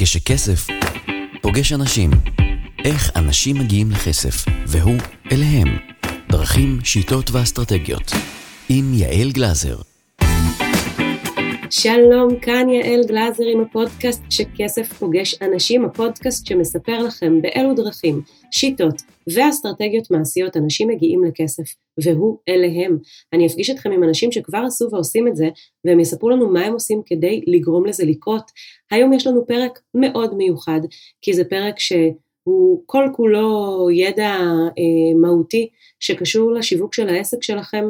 כשכסף פוגש אנשים, איך אנשים מגיעים לכסף, והוא אליהם. דרכים, שיטות ואסטרטגיות. עם יעל גלזר. שלום, כאן יעל גלזר עם הפודקאסט שכסף פוגש אנשים, הפודקאסט שמספר לכם באילו דרכים, שיטות ואסטרטגיות מעשיות אנשים מגיעים לכסף, והוא אליהם. אני אפגיש אתכם עם אנשים שכבר עשו ועושים את זה, והם יספרו לנו מה הם עושים כדי לגרום לזה לקרות. היום יש לנו פרק מאוד מיוחד, כי זה פרק שהוא כל כולו ידע אה, מהותי שקשור לשיווק של העסק שלכם,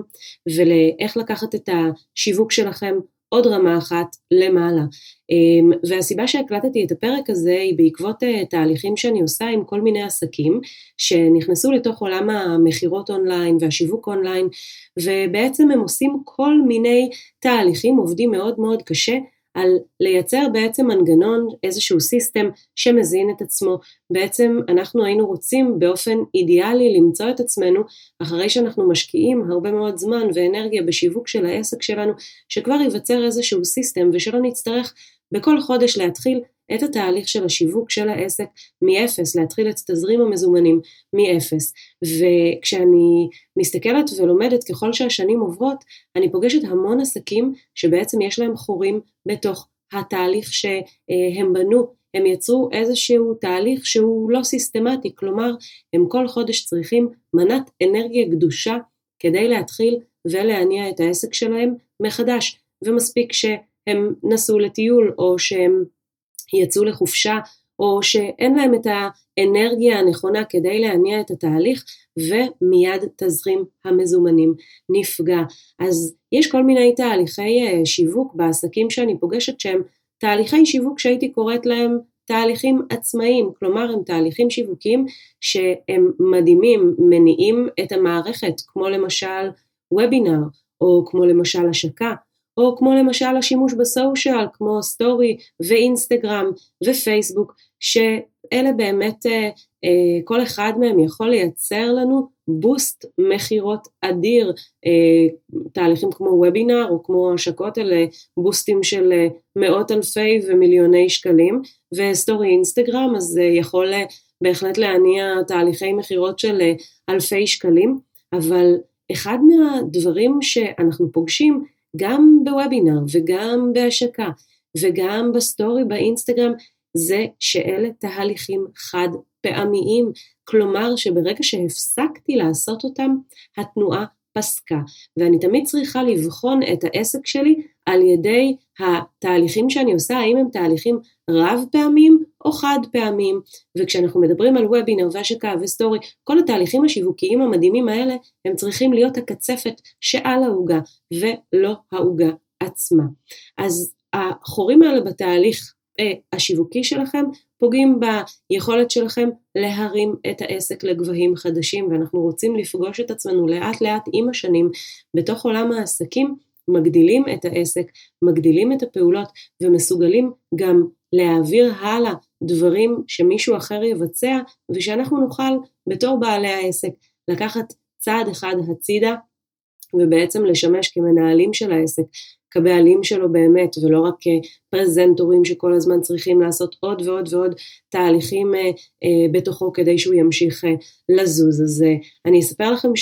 ולאיך לקחת את השיווק שלכם עוד רמה אחת למעלה. אמ, והסיבה שהקלטתי את הפרק הזה היא בעקבות אה, תהליכים שאני עושה עם כל מיני עסקים שנכנסו לתוך עולם המכירות אונליין והשיווק אונליין ובעצם הם עושים כל מיני תהליכים, עובדים מאוד מאוד קשה על לייצר בעצם מנגנון, איזשהו system שמזין את עצמו. בעצם אנחנו היינו רוצים באופן אידיאלי למצוא את עצמנו אחרי שאנחנו משקיעים הרבה מאוד זמן ואנרגיה בשיווק של העסק שלנו, שכבר ייווצר איזשהו system ושלא נצטרך בכל חודש להתחיל את התהליך של השיווק של העסק מאפס, להתחיל את תזרים המזומנים מאפס. וכשאני מסתכלת ולומדת ככל שהשנים עוברות, אני פוגשת המון עסקים שבעצם יש להם חורים בתוך התהליך שהם בנו. הם יצרו איזשהו תהליך שהוא לא סיסטמטי, כלומר הם כל חודש צריכים מנת אנרגיה קדושה כדי להתחיל ולהניע את העסק שלהם מחדש, ומספיק שהם נסעו לטיול או שהם יצאו לחופשה או שאין להם את האנרגיה הנכונה כדי להניע את התהליך ומיד תזרים המזומנים נפגע. אז יש כל מיני תהליכי אה, שיווק בעסקים שאני פוגשת שהם תהליכי שיווק שהייתי קוראת להם תהליכים עצמאיים, כלומר הם תהליכים שיווקיים שהם מדהימים, מניעים את המערכת, כמו למשל וובינר, או כמו למשל השקה, או כמו למשל השימוש ב social, כמו סטורי ואינסטגרם ופייסבוק, שאלה באמת, אה, אה, כל אחד מהם יכול לייצר לנו boost מכירות אדיר, אה, תהליכים כמו וובינר או כמו השקות אלה בוסטים של מאות אלפי ומיליוני שקלים, וסטורי אינסטגרם אז יכול בהחלט להניע תהליכי מכירות של אלפי שקלים, אבל אחד מהדברים שאנחנו פוגשים גם בוובינר וגם בהשקה וגם בסטורי באינסטגרם זה שאלה תהליכים חד פעמיים, כלומר שברגע שהפסקתי לעשות אותם, התנועה פסקה, ואני תמיד צריכה לבחון את העסק שלי על ידי התהליכים שאני עושה, האם הם תהליכים רב פעמים או חד פעמים, וכשאנחנו מדברים על וובינר והשקה וסטורי, כל התהליכים השיווקיים המדהימים האלה, הם צריכים להיות הקצפת שעל העוגה, ולא העוגה עצמה. אז החורים האלה בתהליך אה, השיווקי שלכם פוגעים ביכולת שלכם להרים את העסק לגבהים חדשים ואנחנו רוצים לפגוש את עצמנו לאט לאט עם השנים בתוך עולם העסקים מגדילים את העסק, מגדילים את הפעולות ומסוגלים גם להעביר הלאה דברים שמישהו אחר יבצע ושאנחנו נוכל בתור בעלי העסק לקחת צעד אחד הצידה ובעצם לשמש כמנהלים של העסק, כבעלים שלו באמת, ולא רק כפרזנטורים שכל הזמן צריכים לעשות עוד ועוד ועוד תהליכים אה, אה, בתוכו כדי שהוא ימשיך אה, לזוז. אז אני אספר לכם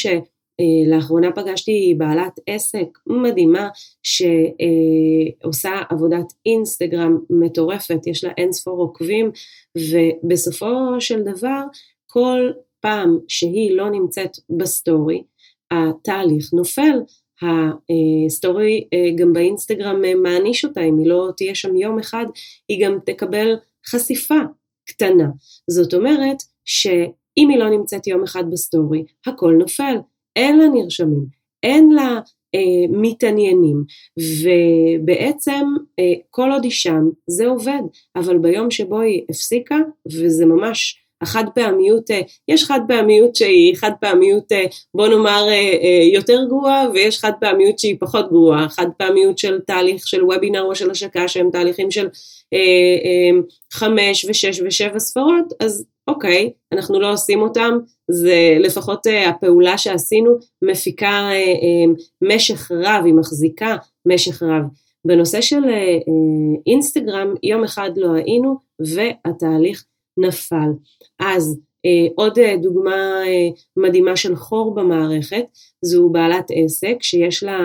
שלאחרונה פגשתי בעלת עסק מדהימה שעושה אה, עבודת אינסטגרם מטורפת, יש לה אין ספור עוקבים, ובסופו של דבר כל פעם שהיא לא נמצאת בסטורי, התהליך נופל. הסטורי אה, גם באינסטגרם אה, מעניש אותה, אם היא לא תהיה שם יום אחד, היא גם תקבל חשיפה קטנה. זאת אומרת שאם היא לא נמצאת יום אחד בסטורי, הכל נופל, אין לה נרשמים, אין לה אה, מתעניינים, ובעצם אה, כל עוד היא שם זה עובד, אבל ביום שבו היא הפסיקה, וזה ממש החד פעמיות, אה, יש חד פעמיות שהיא חד פעמיות אה, בוא נאמר אה, יותר גרועה ויש חד פעמיות שהיא פחות גרועה, חד פעמיות של תהליך של וובינר או של השקה שהם תהליכים של חמש ושש ושבע ספרות, אז אוקיי, אנחנו לא עושים אותם, זה לפחות הפעולה שעשינו מפיקה משך רב, היא מחזיקה משך רב. בנושא של אינסטגרם יום אחד לא היינו והתהליך נפל. אז אה, עוד אה, דוגמה אה, מדהימה של חור במערכת, זו בעלת עסק שיש לה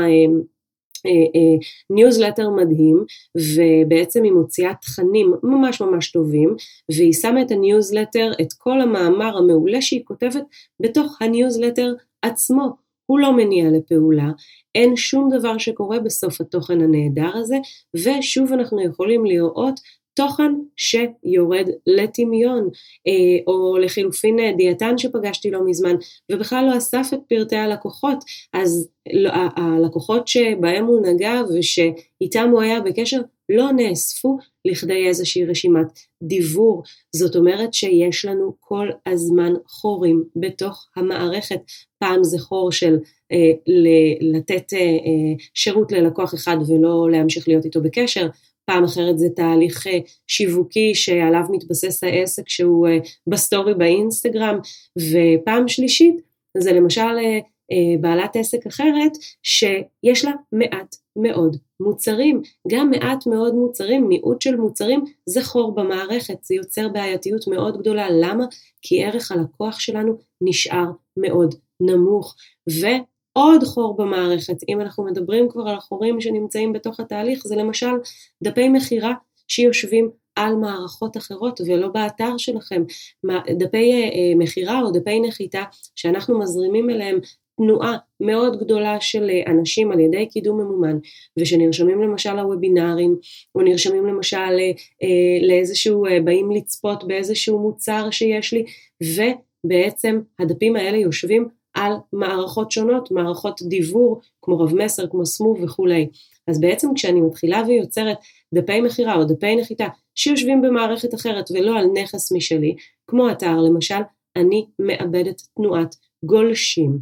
ניוזלטר מדהים ובעצם היא מוציאה תכנים ממש ממש טובים והיא שמה את הניוזלטר, את כל המאמר המעולה שהיא כותבת בתוך הניוזלטר עצמו. הוא לא מניע לפעולה, אין שום דבר שקורה בסוף התוכן הנהדר הזה, ושוב אנחנו יכולים לראות תוכן שיורד לטמיון, אה, או לחילופין אה, דיאטן שפגשתי לא מזמן, ובכלל לא אסף את פרטי הלקוחות, אז לא, הלקוחות שבהם הוא נגע ושאיתם הוא היה בקשר לא נאספו לכדי איזושהי רשימת דיבור. זאת אומרת שיש לנו כל הזמן חורים בתוך המערכת. פעם זה חור של אה, לתת אה, אה, שירות ללקוח אחד ולא להמשיך להיות איתו בקשר, פעם אחרת זה תהליך אה, שיווקי שעליו מתבסס העסק שהוא אה, בסטורי באינסטגרם, ופעם שלישית זה למשל אה, בעלת עסק אחרת שיש לה מעט מאוד מוצרים, גם מעט מאוד מוצרים, מיעוט של מוצרים זה חור במערכת, זה יוצר בעייתיות מאוד גדולה, למה? כי ערך הלקוח שלנו נשאר מאוד נמוך, ו... עוד חור במערכת, אם אנחנו מדברים כבר על החורים שנמצאים בתוך התהליך, זה למשל דפי מכירה שיושבים על מערכות אחרות ולא באתר שלכם. דפי אה, אה, מכירה או דפי נחיתה שאנחנו מזרימים אליהם תנועה מאוד גדולה של אה, אנשים על ידי קידום ממומן ושנרשמים למשל לוובינארים או נרשמים למשל לאיזשהו, באים לצפות באיזשהו מוצר שיש לי ובעצם הדפים האלה יושבים על מערכות שונות, מערכות דיבור כמו רב מסר, כמו סמוב וכולי. אז בעצם כשאני מתחילה ויוצרת דפי מכירה או דפי נחיתה שיושבים במערכת אחרת ולא על נכס משלי, כמו אתר למשל, אני מאבדת תנועת גולשים.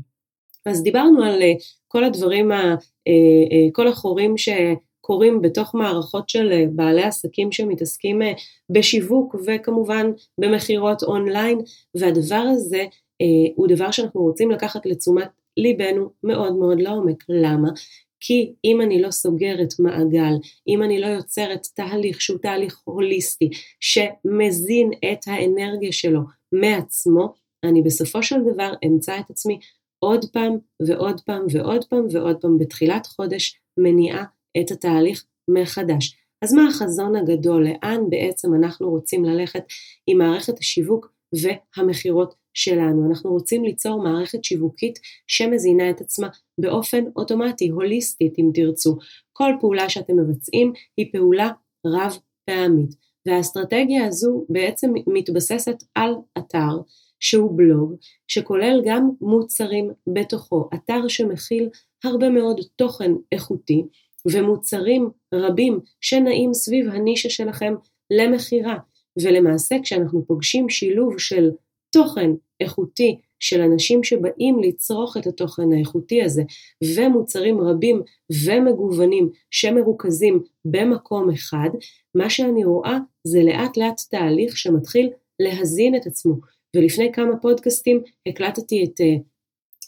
אז דיברנו על אה, כל הדברים, אה, אה, כל החורים שקורים בתוך מערכות של בעלי עסקים שמתעסקים בשיווק וכמובן במכירות אונליין, והדבר הזה הוא דבר שאנחנו רוצים לקחת לתשומת ליבנו מאוד מאוד לעומק. למה? כי אם אני לא סוגרת מעגל, אם אני לא יוצרת תהליך שהוא תהליך הוליסטי, שמזין את האנרגיה שלו מעצמו, אני בסופו של דבר אמצא את עצמי עוד פעם ועוד פעם ועוד פעם ועוד פעם בתחילת חודש מניעה את התהליך מחדש. אז מה החזון הגדול? לאן בעצם אנחנו רוצים ללכת עם מערכת השיווק והמכירות שלנו. אנחנו רוצים ליצור מערכת שיווקית שמזינה את עצמה באופן אוטומטי, הוליסטית אם תרצו. כל פעולה שאתם מבצעים היא פעולה רב פעמית. והאסטרטגיה הזו בעצם מתבססת על אתר שהוא בלוג שכולל גם מוצרים בתוכו, אתר שמכיל הרבה מאוד תוכן איכותי ומוצרים רבים שנעים סביב הנישה שלכם למכירה. ולמעשה כשאנחנו פוגשים שילוב של תוכן איכותי של אנשים שבאים לצרוך את התוכן האיכותי הזה ומוצרים רבים ומגוונים שמרוכזים במקום אחד, מה שאני רואה זה לאט לאט תהליך שמתחיל להזין את עצמו. ולפני כמה פודקאסטים הקלטתי את uh,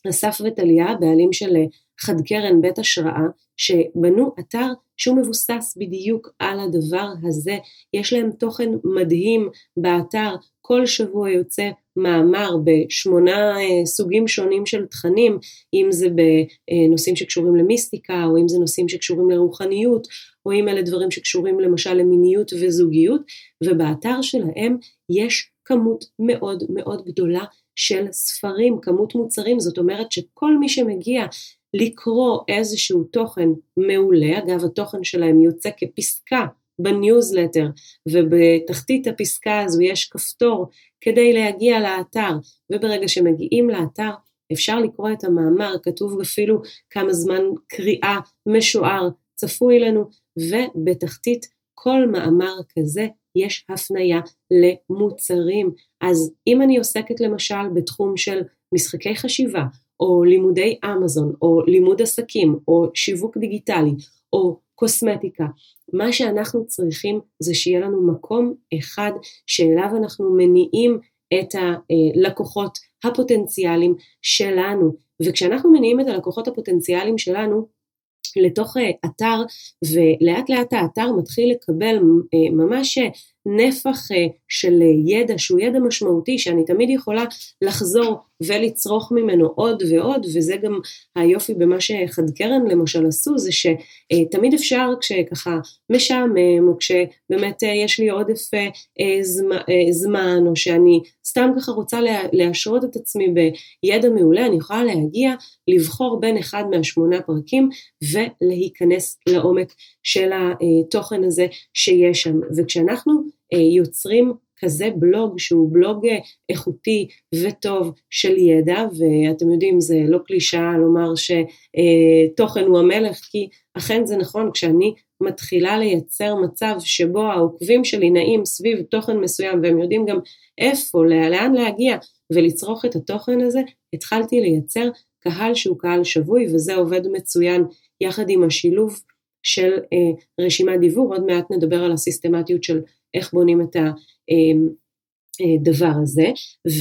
אסף וטליה, בעלים של uh, חד קרן בית השראה, שבנו אתר שהוא מבוסס בדיוק על הדבר הזה. יש להם תוכן מדהים באתר, כל שבוע יוצא מאמר בשמונה אה, סוגים שונים של תכנים, אם זה בנושאים שקשורים למיסטיקה, או אם זה נושאים שקשורים לרוחניות, או אם אלה דברים שקשורים למשל למיניות וזוגיות, ובאתר שלהם יש כמות מאוד מאוד גדולה של ספרים, כמות מוצרים, זאת אומרת שכל מי שמגיע לקרוא איזשהו תוכן מעולה, אגב התוכן שלהם יוצא כפסקה בניוזלטר ובתחתית הפסקה הזו יש כפתור כדי להגיע לאתר וברגע שמגיעים לאתר אפשר לקרוא את המאמר, כתוב אפילו כמה זמן קריאה משוער צפוי לנו ובתחתית כל מאמר כזה יש הפניה למוצרים. אז אם אני עוסקת למשל בתחום של משחקי חשיבה או לימודי אמזון, או לימוד עסקים, או שיווק דיגיטלי, או קוסמטיקה. מה שאנחנו צריכים זה שיהיה לנו מקום אחד שאליו אנחנו מניעים את הלקוחות הפוטנציאליים שלנו. וכשאנחנו מניעים את הלקוחות הפוטנציאליים שלנו, לתוך אתר ולאט לאט האתר מתחיל לקבל ממש נפח של ידע שהוא ידע משמעותי שאני תמיד יכולה לחזור ולצרוך ממנו עוד ועוד וזה גם היופי במה שחד קרן למשל עשו זה שתמיד אפשר כשככה משעמם או כשבאמת יש לי עודף זמן או שאני סתם ככה רוצה להשרות את עצמי בידע מעולה אני יכולה להגיע לבחור בין אחד מהשמונה פרקים ולהיכנס לעומק של התוכן הזה שיש שם. וכשאנחנו יוצרים כזה בלוג שהוא בלוג איכותי וטוב של ידע ואתם יודעים זה לא קלישאה לומר שתוכן הוא המלך כי אכן זה נכון כשאני מתחילה לייצר מצב שבו העוקבים שלי נעים סביב תוכן מסוים והם יודעים גם איפה, לאן להגיע ולצרוך את התוכן הזה, התחלתי לייצר קהל שהוא קהל שבוי וזה עובד מצוין יחד עם השילוב של אה, רשימת דיבור, עוד מעט נדבר על הסיסטמטיות של איך בונים את הדבר אה, הזה,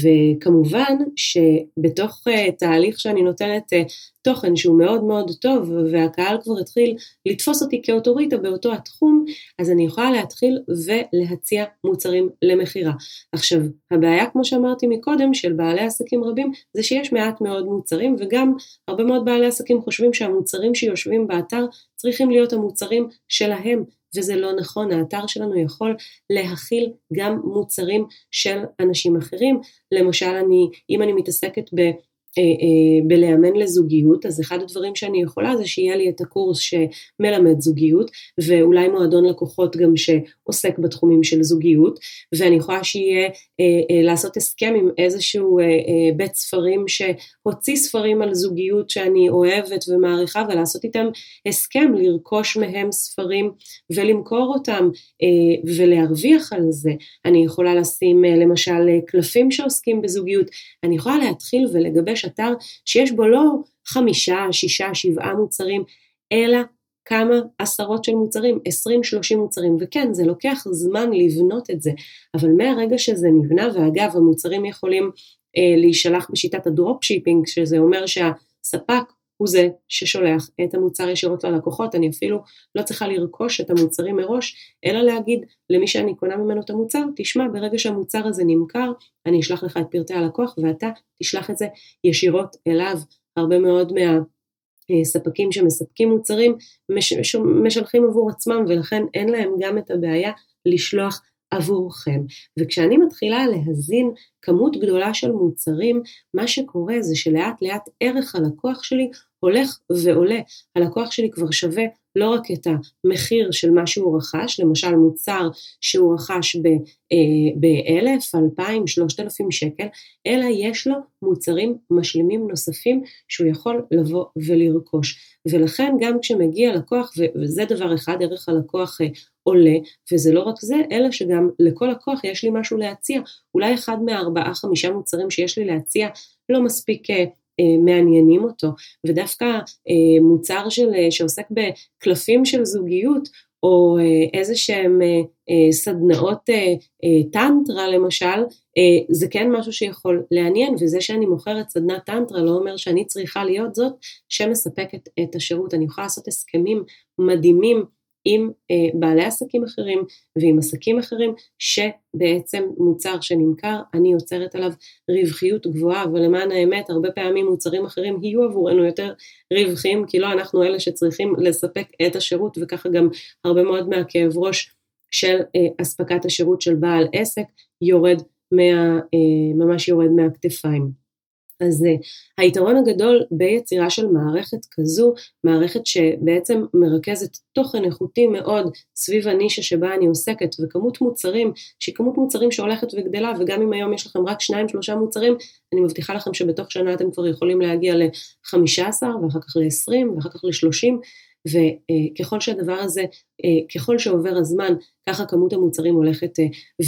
וכמובן שבתוך אה, תהליך שאני נותנת אה, תוכן שהוא מאוד מאוד טוב והקהל כבר התחיל לתפוס אותי כאוטוריטה באותו התחום, אז אני יכולה להתחיל ולהציע מוצרים למכירה. עכשיו, הבעיה כמו שאמרתי מקודם של בעלי עסקים רבים זה שיש מעט מאוד מוצרים וגם הרבה מאוד בעלי עסקים חושבים שהמוצרים שיושבים באתר צריכים להיות המוצרים שלהם וזה לא נכון, האתר שלנו יכול להכיל גם מוצרים של אנשים אחרים. למשל, אני, אם אני מתעסקת ב... אה, אה, בלאמן לזוגיות, אז אחד הדברים שאני יכולה זה שיהיה לי את הקורס שמלמד זוגיות, ואולי מועדון לקוחות גם שעוסק בתחומים של זוגיות, ואני יכולה שיהיה אה, לעשות הסכם עם איזשהו בית ספרים שהוציא ספרים על זוגיות שאני אוהבת ומעריכה, ולעשות איתם הסכם, לרכוש מהם ספרים ולמכור אותם ולהרוויח על זה. אני יכולה לשים למשל קלפים שעוסקים בזוגיות, אני יכולה להתחיל ולגבש יש אתר שיש בו לא חמישה, שישה, שבעה מוצרים, אלא כמה עשרות של מוצרים, 20-30 מוצרים, וכן, זה לוקח זמן לבנות את זה, אבל מהרגע שזה נבנה, ואגב, המוצרים יכולים אה, להישלח בשיטת ה drop shipping, שזה אומר שהספק הוא זה ששולח את המוצר ישירות ללקוחות, אני אפילו לא צריכה לרכוש את המוצרים מראש, אלא להגיד למי שאני קונה ממנו את המוצר, תשמע, ברגע שהמוצר הזה נמכר, אני אשלח לך את פרטי הלקוח ואתה תשלח את זה ישירות אליו. הרבה מאוד מהספקים שמספקים מוצרים מש, משלחים עבור עצמם ולכן אין להם גם את הבעיה לשלוח עבורכם. וכשאני מתחילה להזין כמות גדולה של מוצרים, מה שקורה זה שלאט לאט ערך הלקוח שלי הולך ועולה. הלקוח שלי כבר שווה לא רק את המחיר של מה שהוא רכש, למשל מוצר שהוא רכש באלף, אלפיים, שלושת אלפים שקל, אלא יש לו מוצרים משלימים נוספים שהוא יכול לבוא ולרכוש. ולכן גם כשמגיע לקוח, וזה דבר אחד, ערך הלקוח אה, עולה, וזה לא רק זה, אלא שגם לכל לקוח יש לי משהו להציע. אולי אחד מהארבעה חמישה מוצרים שיש לי להציע לא מספיק אה, אה, מעניינים אותו, ודווקא אה, מוצר של, אה, שעוסק בקלפים של זוגיות, או איזה שהם סדנאות טנטרה למשל, זה כן משהו שיכול לעניין, וזה שאני מוכרת סדנת טנטרה לא אומר שאני צריכה להיות זאת שמספקת את השירות. אני יכולה לעשות הסכמים מדהימים עם אה, בעלי עסקים אחרים ועם עסקים אחרים שבעצם מוצר שנמכר אני יוצרת עליו רווחיות גבוהה ולמען האמת הרבה פעמים מוצרים אחרים יהיו עבורנו יותר רווחיים כי לא אנחנו אלה שצריכים לספק את השירות וככה גם הרבה מאוד מהכאב ראש של אה, אספקת השירות של בעל עסק יורד מה, אה, ממש יורד מהכתפיים. אז היתרון הגדול ביצירה של מערכת כזו, מערכת שבעצם מרכזת תוכן איכותי מאוד סביב הנישה שבה אני עוסקת וכמות מוצרים, שהיא כמות מוצרים שהולכת וגדלה וגם אם היום יש לכם רק שניים שלושה מוצרים, אני מבטיחה לכם שבתוך שנה אתם כבר יכולים להגיע ל-15 ואחר כך ל-20 ואחר כך ל-30 וככל שהדבר הזה, ככל שעובר הזמן, ככה כמות המוצרים הולכת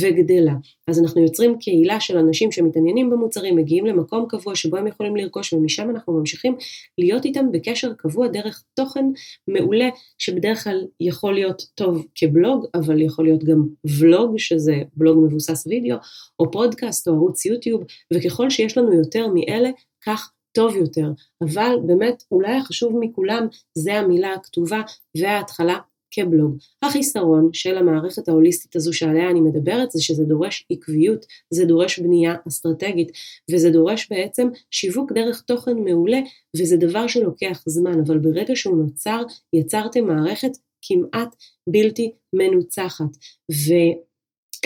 וגדלה. אז אנחנו יוצרים קהילה של אנשים שמתעניינים במוצרים, מגיעים למקום קבוע שבו הם יכולים לרכוש, ומשם אנחנו ממשיכים להיות איתם בקשר קבוע דרך תוכן מעולה, שבדרך כלל יכול להיות טוב כבלוג, אבל יכול להיות גם ולוג, שזה בלוג מבוסס וידאו, או פודקאסט או ערוץ יוטיוב, וככל שיש לנו יותר מאלה, כך טוב יותר, אבל באמת אולי החשוב מכולם זה המילה הכתובה וההתחלה כבלוג. החיסרון של המערכת ההוליסטית הזו שעליה אני מדברת זה שזה דורש עקביות, זה דורש בנייה אסטרטגית וזה דורש בעצם שיווק דרך תוכן מעולה וזה דבר שלוקח זמן אבל ברגע שהוא נוצר יצרתם מערכת כמעט בלתי מנוצחת. ו...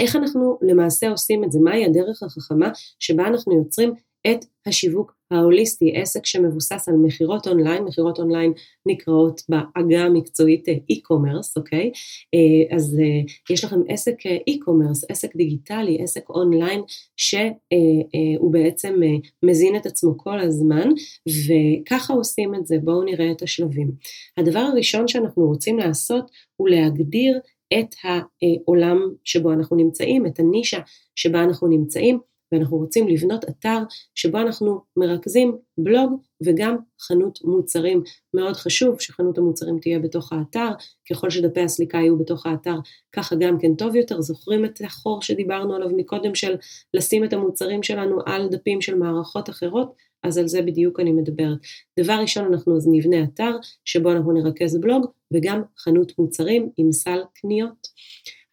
איך אנחנו למעשה עושים את זה? מהי הדרך החכמה שבה אנחנו יוצרים את השיווק ההוליסטי, עסק שמבוסס על מכירות אונליין, מכירות אונליין נקראות בעגה המקצועית e-commerce, okay? אה, אז אה, יש לכם עסק e-commerce, עסק דיגיטלי, עסק אונליין, שהוא בעצם מזין את עצמו כל הזמן, וככה עושים את זה, בואו נראה את השלבים. הדבר הראשון שאנחנו רוצים לעשות הוא להגדיר את העולם שבו אנחנו נמצאים, את הנישה שבה אנחנו נמצאים, ואנחנו רוצים לבנות אתר שבו אנחנו מרכזים בלוג וגם חנות מוצרים. מאוד חשוב שחנות המוצרים תהיה בתוך האתר, ככל שדפי הסליקה יהיו בתוך האתר, ככה גם כן טוב יותר. זוכרים את החור שדיברנו עליו מקודם של לשים את המוצרים שלנו על דפים של מערכות אחרות? אז על זה בדיוק אני מדברת. דבר ראשון אנחנו אז נבנה אתר שבו אנחנו נרכז בלוג וגם חנות מוצרים עם סל קניות.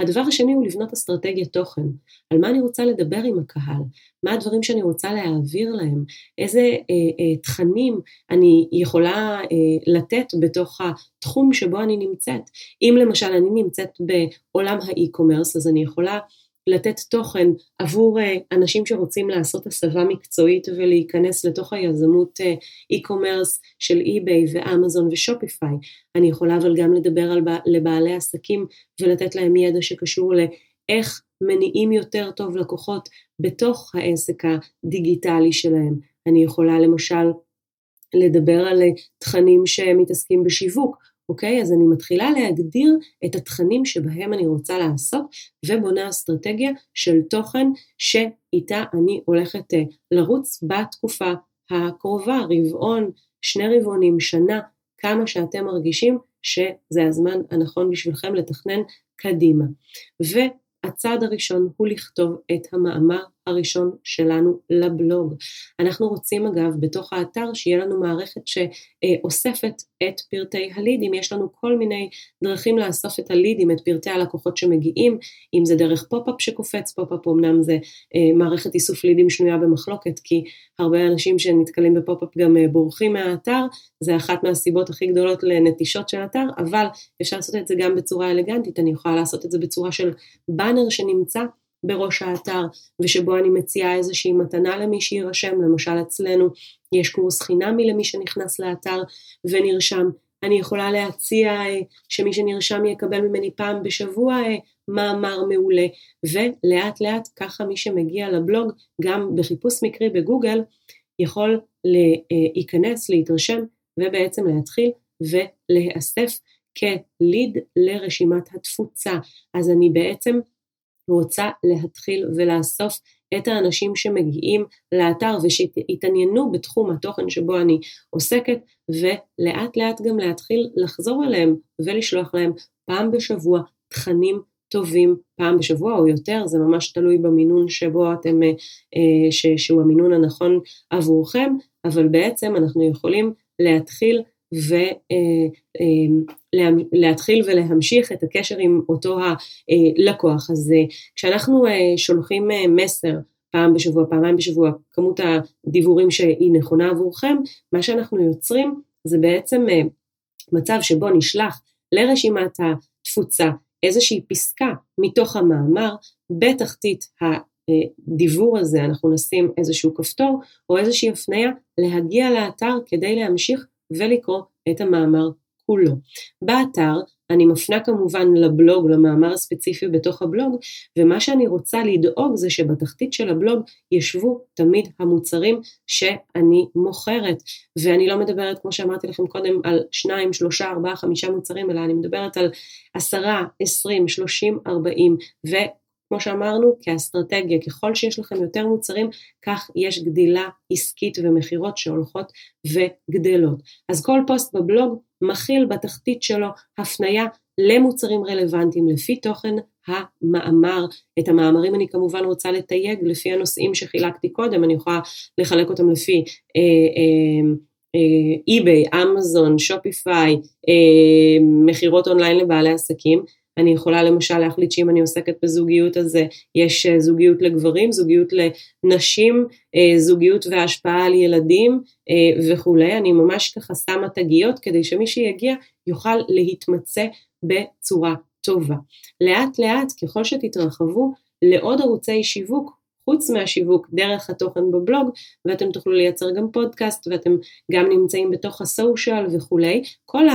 הדבר השני הוא לבנות אסטרטגיית תוכן, על מה אני רוצה לדבר עם הקהל, מה הדברים שאני רוצה להעביר להם, איזה אה, אה, תכנים אני יכולה אה, לתת בתוך התחום שבו אני נמצאת. אם למשל אני נמצאת בעולם האי-קומרס אז אני יכולה לתת תוכן עבור אה, אנשים שרוצים לעשות הסבה מקצועית ולהיכנס לתוך היזמות אה, e-commerce של eBay ואמזון ושופיפיי. אני יכולה אבל גם לדבר על לבעלי עסקים ולתת להם ידע שקשור לאיך מניעים יותר טוב לקוחות בתוך העסק הדיגיטלי שלהם. אני יכולה למשל לדבר על אה, תכנים שמתעסקים בשיווק אוקיי? אז אני מתחילה להגדיר את התכנים שבהם אני רוצה לעסוק ובונה אסטרטגיה של תוכן שאיתה אני הולכת אה, לרוץ בתקופה הקרובה, רבעון, שני רבעונים, שנה, כמה שאתם מרגישים שזה הזמן הנכון בשבילכם לתכנן קדימה. והצעד הראשון הוא לכתוב את המאמר הראשון שלנו לבלוג. אנחנו רוצים אגב בתוך האתר שיהיה לנו מערכת שאוספת את פרטי הלידים, יש לנו כל מיני דרכים לאסוף את הלידים, את פרטי הלקוחות שמגיעים, אם זה דרך פופ-אפ שקופץ, פופ-אפ אמנם זה אה, מערכת איסוף לידים שנויה במחלוקת, כי הרבה אנשים שנתקלים בפופ-אפ גם אה, בורחים מהאתר, זה אחת מהסיבות הכי גדולות לנטישות של אתר, אבל אפשר לעשות את זה גם בצורה אלגנטית, אני יכולה לעשות את זה בצורה של באנר שנמצא בראש האתר ושבו אני מציעה איזושהי מתנה למי שיירשם, למשל אצלנו יש קורס חינמי למי שנכנס לאתר ונרשם. אני יכולה להציע אה, שמי שנרשם יקבל ממני פעם בשבוע אה, מאמר מעולה ולאט לאט ככה מי שמגיע לבלוג גם בחיפוש מקרי בגוגל יכול להיכנס, להתרשם ובעצם להתחיל ולהיאסף כליד לרשימת התפוצה. אז אני בעצם רוצה להתחיל ולאסוף את האנשים שמגיעים לאתר ושיתעניינו בתחום התוכן שבו אני עוסקת ולאט לאט גם להתחיל לחזור אליהם ולשלוח להם פעם בשבוע תכנים טובים פעם בשבוע או יותר, זה ממש תלוי במינון שבו אתם, אה, ש, שהוא המינון הנכון עבורכם, אבל בעצם אנחנו יכולים להתחיל ולהתחיל אה, אה, ולהמשיך את הקשר עם אותו הלקוח. אז אה, כשאנחנו שולחים מסר פעם בשבוע, פעמיים בשבוע, כמות הדיבורים שהיא נכונה עבורכם, מה שאנחנו יוצרים זה בעצם מצב שבו נשלח לרשימת התפוצה איזושהי פסקה מתוך המאמר, בתחתית הדיבור הזה אנחנו נשים איזשהו כפתור או איזושהי הפניה להגיע לאתר כדי להמשיך ולקרוא את המאמר כולו. באתר אני מפנה כמובן לבלוג, למאמר הספציפי בתוך הבלוג, ומה שאני רוצה לדאוג זה שבתחתית של הבלוג ישבו תמיד המוצרים שאני מוכרת. ואני לא מדברת, כמו שאמרתי לכם קודם, על שניים, שלושה, ארבעה, חמישה מוצרים, אלא אני מדברת על עשרה, עשרים, שלושים, ארבעים, ו... כמו שאמרנו, כאסטרטגיה, ככל שיש לכם יותר מוצרים, כך יש גדילה עסקית ומכירות שהולכות וגדלות. אז כל פוסט בבלוג מכיל בתחתית שלו הפנייה למוצרים רלוונטיים לפי תוכן המאמר. את המאמרים אני כמובן רוצה לתייג לפי הנושאים שחילקתי קודם, אני יכולה לחלק אותם לפי אה, אה, eBay, Amazon, Shopify, מכירות אונליין לבעלי עסקים, אני יכולה למשל להחליט שאם אני עוסקת בזוגיות אז יש זוגיות לגברים, זוגיות לנשים, זוגיות והשפעה על ילדים וכולי, אני ממש ככה שמה תגיות כדי שמי שיגיע יוכל להתמצא בצורה טובה. לאט לאט ככל שתתרחבו לעוד ערוצי שיווק חוץ מהשיווק דרך התוכן בבלוג ואתם תוכלו לייצר גם פודקאסט ואתם גם נמצאים בתוך הסושיאל וכולי. כל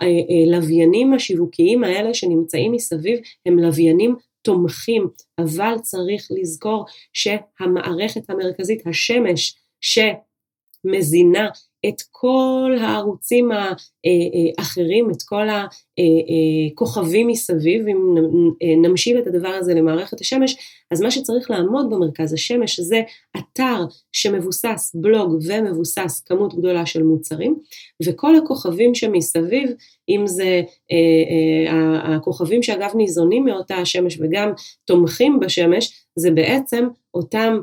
הלוויינים השיווקיים האלה שנמצאים מסביב הם לוויינים תומכים, אבל צריך לזכור שהמערכת המרכזית, השמש, שמזינה את כל הערוצים האחרים, את כל הכוכבים מסביב, אם נמשיל את הדבר הזה למערכת השמש, אז מה שצריך לעמוד במרכז השמש זה אתר שמבוסס בלוג ומבוסס כמות גדולה של מוצרים, וכל הכוכבים שמסביב, אם זה הכוכבים שאגב ניזונים מאותה השמש וגם תומכים בשמש, זה בעצם אותם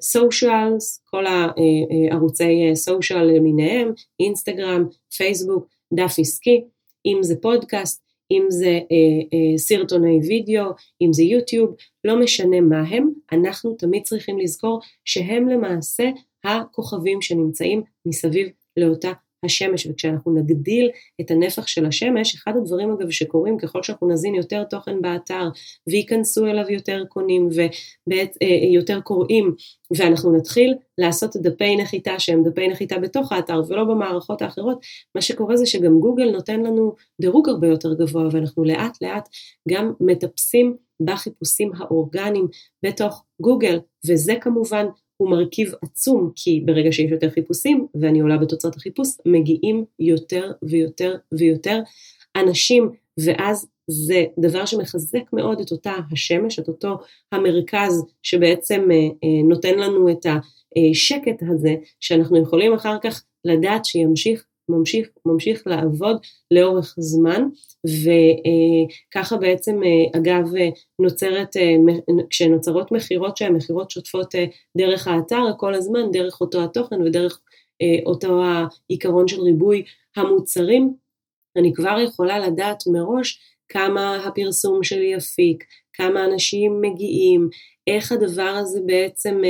סושיאלס, uh, כל הערוצי סושיאל למיניהם, אינסטגרם, פייסבוק, דף עסקי, אם זה פודקאסט, אם זה uh, uh, סרטוני וידאו, אם זה יוטיוב, לא משנה מה הם, אנחנו תמיד צריכים לזכור שהם למעשה הכוכבים שנמצאים מסביב לאותה השמש, וכשאנחנו נגדיל את הנפח של השמש, אחד הדברים אגב שקורים ככל שאנחנו נזין יותר תוכן באתר וייכנסו אליו יותר קונים ויותר אה, קוראים, ואנחנו נתחיל לעשות דפי נחיתה שהם דפי נחיתה בתוך האתר ולא במערכות האחרות, מה שקורה זה שגם גוגל נותן לנו דירוג הרבה יותר גבוה ואנחנו לאט לאט גם מטפסים בחיפושים האורגניים בתוך גוגל, וזה כמובן הוא מרכיב עצום, כי ברגע שיש יותר חיפושים ואני עולה בתוצאות החיפוש, מגיעים יותר ויותר ויותר אנשים, ואז זה דבר שמחזק מאוד את אותה השמש, את אותו המרכז שבעצם אה, אה, נותן לנו את השקט הזה, שאנחנו יכולים אחר כך לדעת שימשיך ממשיך, ממשיך לעבוד לאורך זמן וככה בעצם אגב נוצרת, כשנוצרות מכירות שהן מכירות שוטפות דרך האתר כל הזמן, דרך אותו התוכן ודרך אותו העיקרון של ריבוי המוצרים, אני כבר יכולה לדעת מראש כמה הפרסום שלי יפיק, כמה אנשים מגיעים, איך הדבר הזה בעצם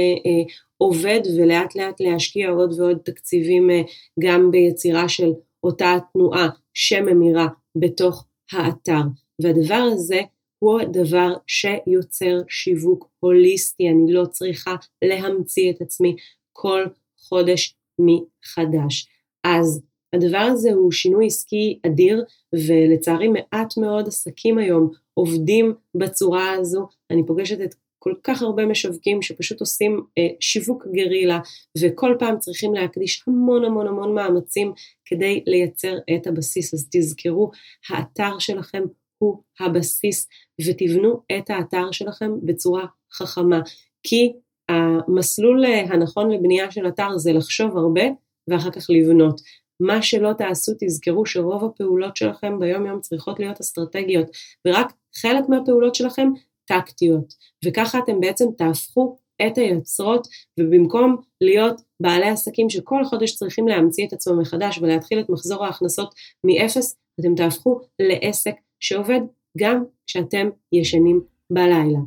עובד ולאט לאט להשקיע עוד ועוד תקציבים אה, גם ביצירה של אותה תנועה שממירה בתוך האתר. והדבר הזה הוא הדבר שיוצר שיווק הוליסטי, אני לא צריכה להמציא את עצמי כל חודש מחדש. אז הדבר הזה הוא שינוי עסקי אדיר, ולצערי מעט מאוד עסקים היום עובדים בצורה הזו. אני פוגשת את כל כך הרבה משווקים שפשוט עושים אה, שיווק גרילה וכל פעם צריכים להקדיש המון המון המון מאמצים כדי לייצר את הבסיס. אז תזכרו, האתר שלכם הוא הבסיס ותבנו את האתר שלכם בצורה חכמה. כי המסלול אה, הנכון לבנייה של אתר זה לחשוב הרבה ואחר כך לבנות. מה שלא תעשו תזכרו שרוב הפעולות שלכם ביום יום צריכות להיות אסטרטגיות ורק חלק מהפעולות שלכם טקטיות, וככה אתם בעצם תהפכו את היוצרות, ובמקום להיות בעלי עסקים שכל חודש צריכים להמציא את עצמם מחדש ולהתחיל את מחזור ההכנסות מאפס, אתם תהפכו לעסק שעובד גם כשאתם ישנים בלילה.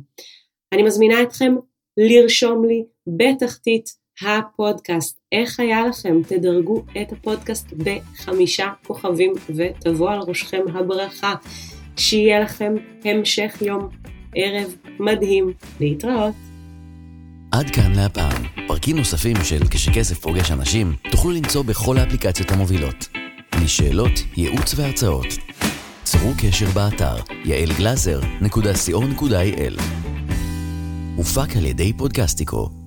אני מזמינה אתכם לרשום לי בתחתית הפודקאסט. איך היה לכם? תדרגו את הפודקאסט בחמישה כוכבים ותבוא על ראשכם הברכה. שיהיה לכם המשך יום ערב מדהים, להתראות. עד כאן להפעם. פרקים נוספים של כשכסף פוגש אנשים תוכלו למצוא בכל האפליקציות המובילות. לשאלות, ייעוץ והרצאות. צרו קשר באתר יעלגלזר.co.il הופק על ידי פודקסטיקו